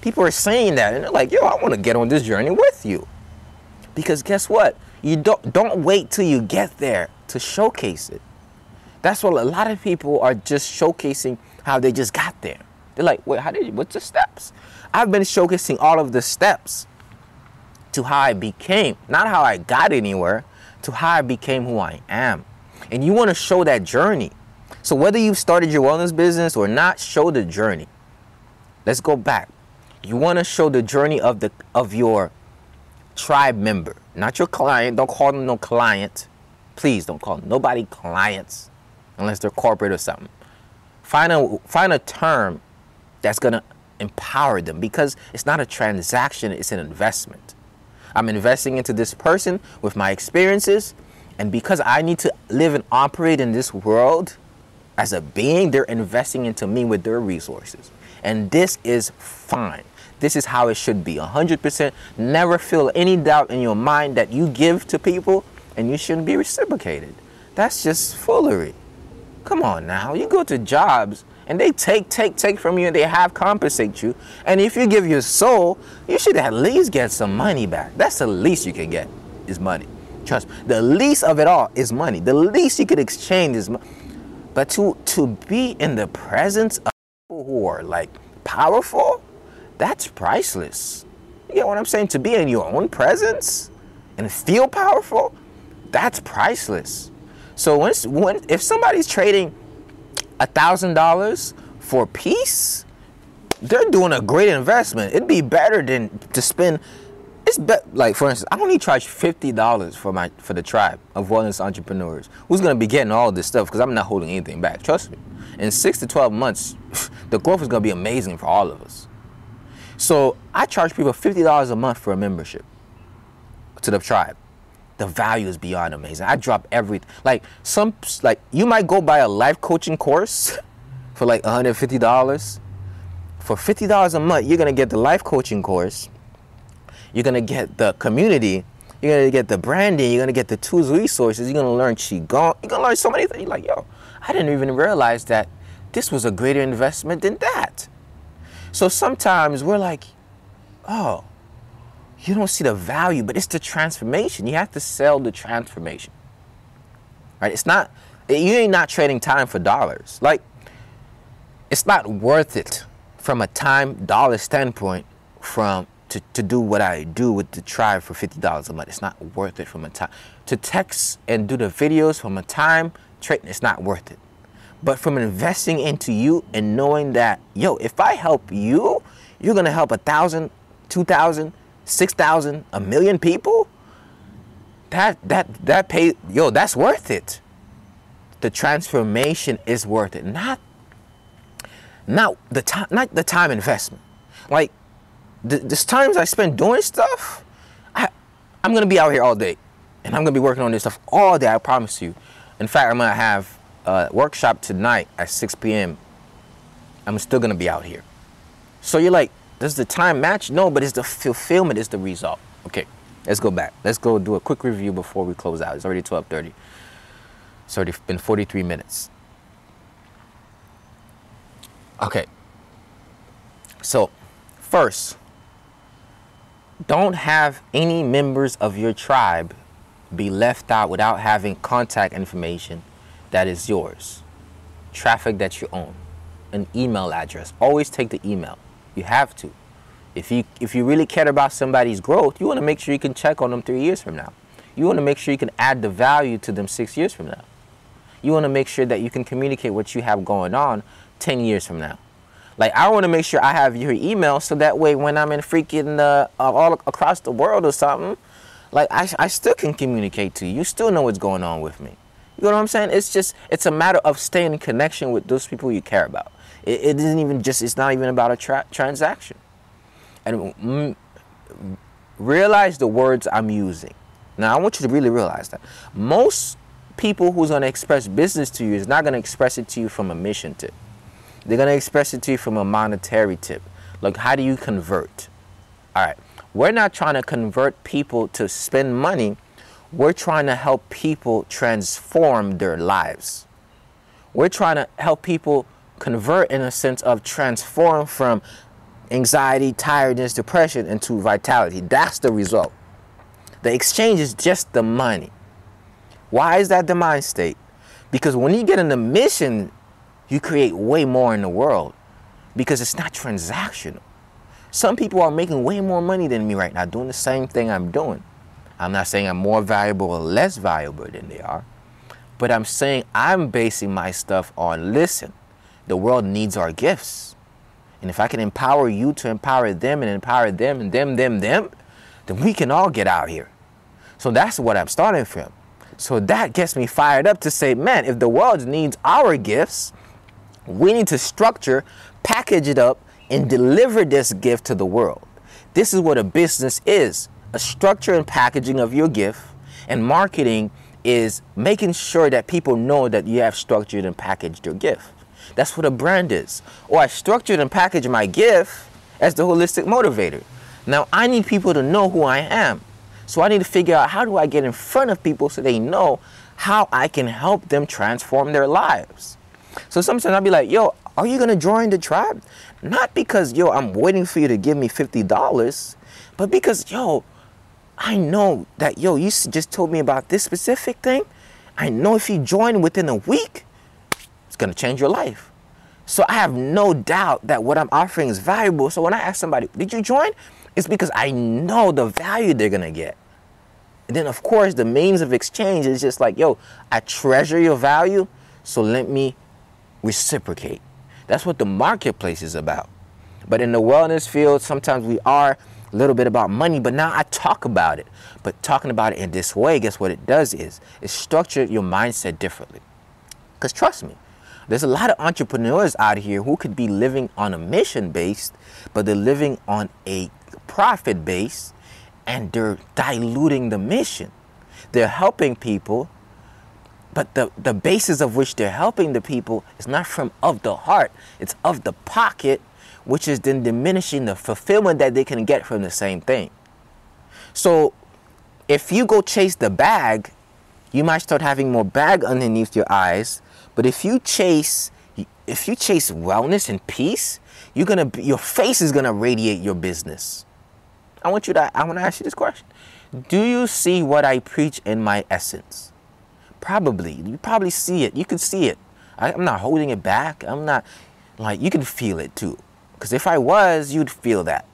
People are saying that, and they're like, yo, I want to get on this journey with you. Because guess what? You don't don't wait till you get there to showcase it. That's what a lot of people are just showcasing how they just got there. They're like, wait, how did you, what's the steps? I've been showcasing all of the steps to how I became, not how I got anywhere, to how I became who I am. And you want to show that journey. So whether you've started your wellness business or not, show the journey. Let's go back. You want to show the journey of the of your tribe member, not your client. Don't call them no client. Please don't call nobody clients unless they're corporate or something. Find a find a term that's gonna empower them because it's not a transaction, it's an investment. I'm investing into this person with my experiences, and because I need to live and operate in this world as a being, they're investing into me with their resources. And this is fine. This is how it should be. 100%. Never feel any doubt in your mind that you give to people and you shouldn't be reciprocated. That's just foolery. Come on now. You go to jobs and they take, take, take from you and they have compensate you. And if you give your soul, you should at least get some money back. That's the least you can get is money. Trust me. The least of it all is money. The least you could exchange is money. But to to be in the presence of people who are like powerful, that's priceless. You get what I'm saying? To be in your own presence and feel powerful, that's priceless. So when, when if somebody's trading a thousand dollars for peace, they're doing a great investment. It'd be better than to spend. It's be, like for instance, I only charge fifty dollars for my for the tribe of wellness entrepreneurs. Who's gonna be getting all this stuff? Because I'm not holding anything back. Trust me. In six to twelve months, the growth is gonna be amazing for all of us. So I charge people $50 a month for a membership to the tribe. The value is beyond amazing. I drop everything. Like some, like you might go buy a life coaching course for like $150. For $50 a month, you're gonna get the life coaching course. You're gonna get the community. You're gonna get the branding. You're gonna get the tools, resources. You're gonna learn qigong. You're gonna learn so many things. You're like, yo, I didn't even realize that this was a greater investment than that. So sometimes we're like, oh, you don't see the value, but it's the transformation. You have to sell the transformation. Right? It's not, you ain't not trading time for dollars. Like, it's not worth it from a time dollar standpoint from to, to do what I do with the tribe for $50 a month. It's not worth it from a time. To text and do the videos from a time trade, it's not worth it but from investing into you and knowing that, yo, if I help you, you're gonna help a thousand, two thousand, six thousand, a million people. That that that pay, yo, that's worth it. The transformation is worth it, not not the time, not the time investment. Like the, this times I spend doing stuff, I I'm gonna be out here all day, and I'm gonna be working on this stuff all day. I promise you. In fact, I'm gonna have uh, workshop tonight at 6 p.m. I'm still gonna be out here. So you're like, does the time match? No, but it's the fulfillment it's the result. Okay, let's go back. Let's go do a quick review before we close out. It's already 12:30. It's already been 43 minutes. Okay. So, first, don't have any members of your tribe be left out without having contact information that is yours, traffic that you own, an email address. Always take the email. You have to. If you if you really care about somebody's growth, you want to make sure you can check on them three years from now. You want to make sure you can add the value to them six years from now. You want to make sure that you can communicate what you have going on 10 years from now. Like I want to make sure I have your email so that way when I'm in freaking uh, all across the world or something, like I, I still can communicate to you. You still know what's going on with me. You know what I'm saying? It's just it's a matter of staying in connection with those people you care about. It, it isn't even just it's not even about a tra- transaction. And mm, realize the words I'm using. Now I want you to really realize that most people who's going to express business to you is not going to express it to you from a mission tip. They're going to express it to you from a monetary tip. Like how do you convert? All right. we're not trying to convert people to spend money. We're trying to help people transform their lives. We're trying to help people convert in a sense of transform from anxiety, tiredness, depression into vitality. That's the result. The exchange is just the money. Why is that the mind state? Because when you get in the mission, you create way more in the world because it's not transactional. Some people are making way more money than me right now doing the same thing I'm doing. I'm not saying I'm more valuable or less valuable than they are, but I'm saying I'm basing my stuff on listen, the world needs our gifts. And if I can empower you to empower them and empower them and them, them, them, then we can all get out here. So that's what I'm starting from. So that gets me fired up to say, man, if the world needs our gifts, we need to structure, package it up, and deliver this gift to the world. This is what a business is a structure and packaging of your gift, and marketing is making sure that people know that you have structured and packaged your gift. That's what a brand is. Or I structured and packaged my gift as the holistic motivator. Now I need people to know who I am. So I need to figure out how do I get in front of people so they know how I can help them transform their lives. So sometimes I'll be like, yo, are you gonna join the tribe? Not because, yo, I'm waiting for you to give me $50, but because, yo, I know that, yo, you just told me about this specific thing. I know if you join within a week, it's gonna change your life. So I have no doubt that what I'm offering is valuable. So when I ask somebody, did you join? It's because I know the value they're gonna get. And then, of course, the means of exchange is just like, yo, I treasure your value, so let me reciprocate. That's what the marketplace is about. But in the wellness field, sometimes we are a little bit about money, but now I talk about it. But talking about it in this way, guess what it does is it structures your mindset differently. Because trust me, there's a lot of entrepreneurs out here who could be living on a mission based, but they're living on a profit base and they're diluting the mission. They're helping people, but the, the basis of which they're helping the people is not from of the heart, it's of the pocket, which is then diminishing the fulfillment that they can get from the same thing. So if you go chase the bag, you might start having more bag underneath your eyes. But if you chase if you chase wellness and peace, you're gonna your face is gonna radiate your business. I want you to I want to ask you this question. Do you see what I preach in my essence? Probably. You probably see it. You can see it. I, I'm not holding it back. I'm not like you can feel it too. Because if I was, you'd feel that.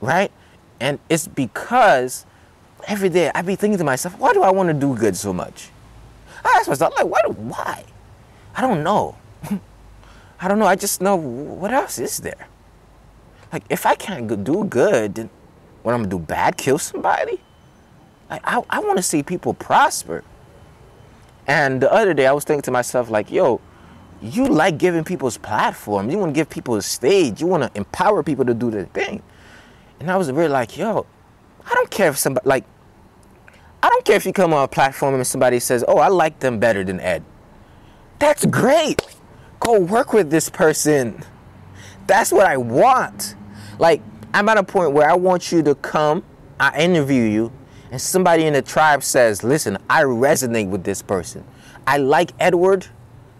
Right? And it's because every day I be thinking to myself, why do I want to do good so much? I ask myself, like, why? why? I don't know. I don't know. I just know what else is there. Like, if I can't do good, then what I'm gonna do bad, kill somebody? Like, I, I want to see people prosper. And the other day, I was thinking to myself, like, yo, you like giving people's platform. You want to give people a stage. You want to empower people to do their thing. And I was really like, yo, I don't care if somebody, like, I don't care if you come on a platform and somebody says, oh, I like them better than Ed. That's great. Go work with this person. That's what I want. Like, I'm at a point where I want you to come, I interview you, and somebody in the tribe says, listen, I resonate with this person. I like Edward,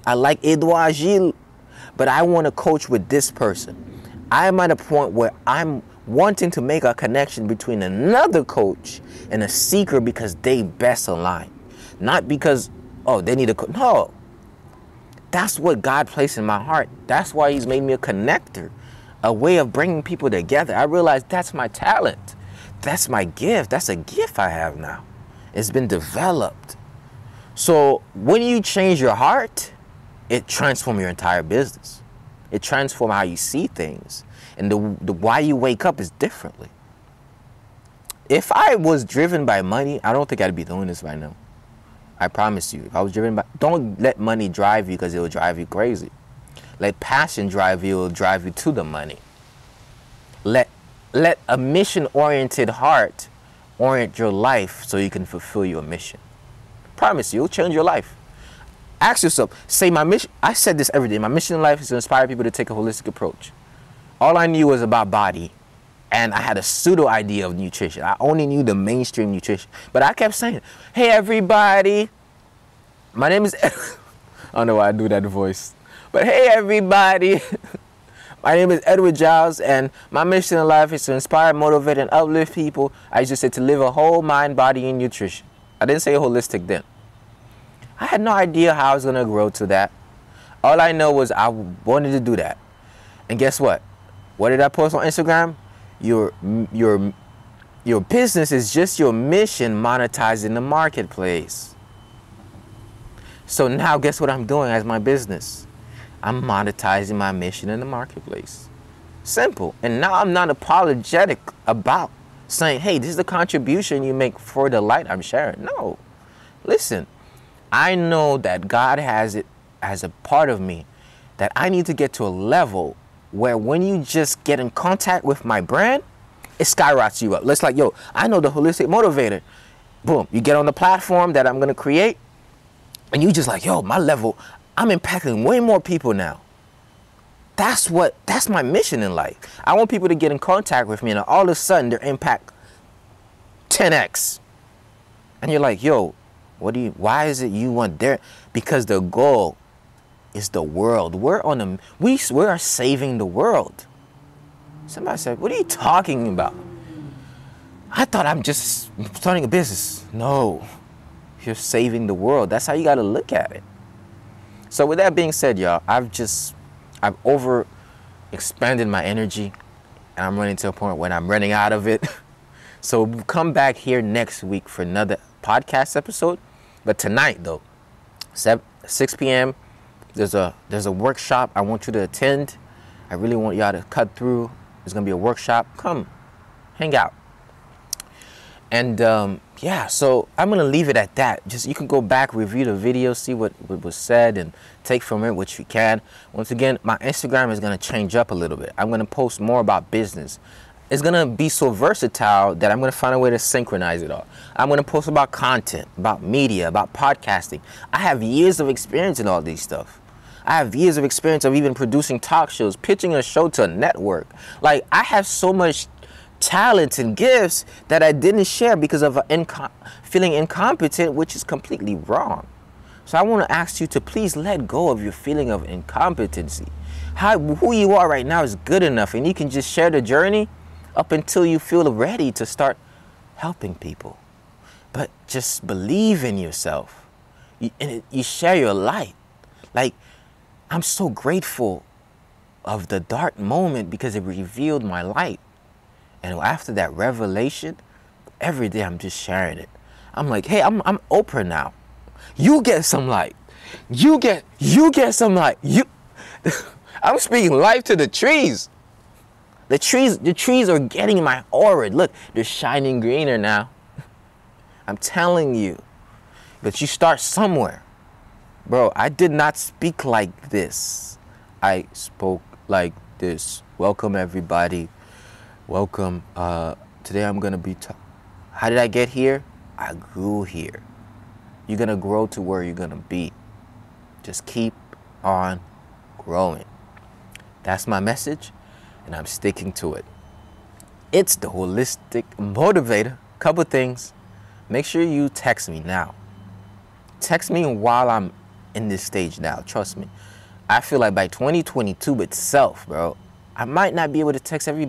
I like Edward Giles, but I want to coach with this person. I'm at a point where I'm wanting to make a connection between another coach and a seeker because they best align. Not because, oh, they need a coach. No. That's what God placed in my heart. That's why He's made me a connector a way of bringing people together. I realized that's my talent. That's my gift. That's a gift I have now. It's been developed. So when you change your heart, it transforms your entire business. It transforms how you see things. And the, the why you wake up is differently. If I was driven by money, I don't think I'd be doing this right now. I promise you. If I was driven by don't let money drive you because it will drive you crazy. Let passion drive you, it will drive you to the money. Let, let a mission oriented heart orient your life so you can fulfill your mission. Promise you, it'll change your life. Ask yourself, say my mission, I said this every day, my mission in life is to inspire people to take a holistic approach. All I knew was about body and I had a pseudo idea of nutrition. I only knew the mainstream nutrition, but I kept saying, "Hey everybody, my name is." I don't know why I do that voice, but hey everybody. My name is Edward Giles, and my mission in life is to inspire, motivate, and uplift people. I just said to live a whole mind, body, and nutrition. I didn't say holistic then. I had no idea how I was to grow to that. All I know was I wanted to do that. And guess what? What did I post on Instagram? Your your your business is just your mission monetized in the marketplace. So now guess what I'm doing as my business? I'm monetizing my mission in the marketplace. Simple. And now I'm not apologetic about saying, hey, this is the contribution you make for the light I'm sharing. No. Listen, I know that God has it as a part of me that I need to get to a level where when you just get in contact with my brand, it skyrockets you up. Let's like, yo, I know the holistic motivator. Boom, you get on the platform that I'm gonna create, and you just like, yo, my level, I'm impacting way more people now. That's what that's my mission in life. I want people to get in contact with me and all of a sudden their impact 10x. And you're like, yo, what do you why is it you want there? Because the goal is the world. We're on a we we are saving the world. Somebody said, "What are you talking about?" I thought I'm just starting a business. No, you're saving the world. That's how you got to look at it. So with that being said, y'all, I've just I've over expanded my energy and I'm running to a point when I'm running out of it. so come back here next week for another podcast episode. But tonight though, 7, 6 p.m. There's a there's a workshop I want you to attend. I really want y'all to cut through. There's gonna be a workshop. Come, hang out. And um, yeah, so I'm gonna leave it at that. Just you can go back, review the video, see what, what was said, and take from it what you can. Once again, my Instagram is gonna change up a little bit. I'm gonna post more about business. It's gonna be so versatile that I'm gonna find a way to synchronize it all. I'm gonna post about content, about media, about podcasting. I have years of experience in all these stuff. I have years of experience of even producing talk shows, pitching a show to a network. Like I have so much talents and gifts that I didn't share because of inco- feeling incompetent, which is completely wrong. So I want to ask you to please let go of your feeling of incompetency. How, who you are right now is good enough, and you can just share the journey up until you feel ready to start helping people. But just believe in yourself. You, and you share your light. Like, I'm so grateful of the dark moment because it revealed my light. And after that revelation, every day I'm just sharing it. I'm like, hey, I'm, I'm Oprah now. You get some light. You get you get some light. You I'm speaking life to the trees. The trees, the trees are getting my aura. Look, they're shining greener now. I'm telling you. But you start somewhere. Bro, I did not speak like this. I spoke like this. Welcome everybody Welcome. Uh, today I'm gonna be. How did I get here? I grew here. You're gonna grow to where you're gonna be. Just keep on growing. That's my message, and I'm sticking to it. It's the holistic motivator. Couple things. Make sure you text me now. Text me while I'm in this stage now. Trust me. I feel like by 2022 itself, bro, I might not be able to text every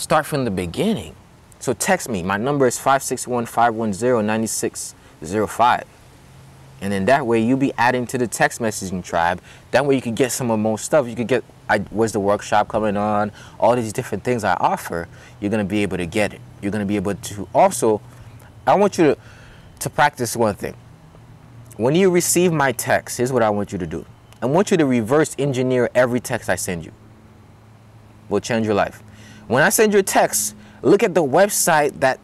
Start from the beginning. So text me. My number is 561-510-9605. And then that way you'll be adding to the text messaging tribe. That way you can get some of more stuff. You could get I, where's the workshop coming on, all these different things I offer, you're gonna be able to get it. You're gonna be able to also I want you to to practice one thing. When you receive my text, here's what I want you to do. I want you to reverse engineer every text I send you. Will change your life. When I send you a text, look at the website that,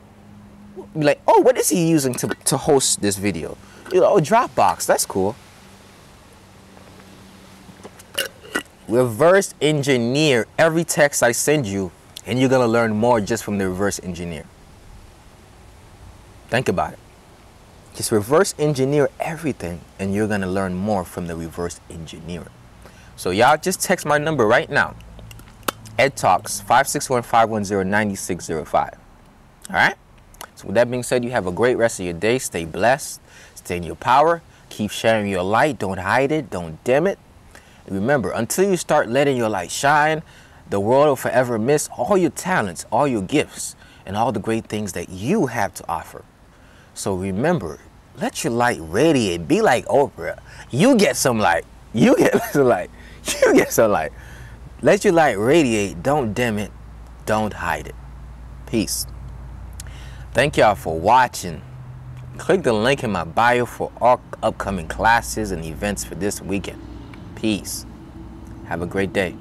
like, oh, what is he using to, to host this video? You know, oh, Dropbox, that's cool. reverse engineer every text I send you, and you're gonna learn more just from the reverse engineer. Think about it. Just reverse engineer everything, and you're gonna learn more from the reverse engineering. So y'all just text my number right now. Ed Talks 561-510-9605. All right? So with that being said, you have a great rest of your day. Stay blessed. Stay in your power. Keep sharing your light. Don't hide it. Don't dim it. And remember, until you start letting your light shine, the world will forever miss all your talents, all your gifts, and all the great things that you have to offer. So remember, let your light radiate. Be like Oprah. You get some light. You get some light. You get some light. Let your light radiate. Don't dim it. Don't hide it. Peace. Thank y'all for watching. Click the link in my bio for all upcoming classes and events for this weekend. Peace. Have a great day.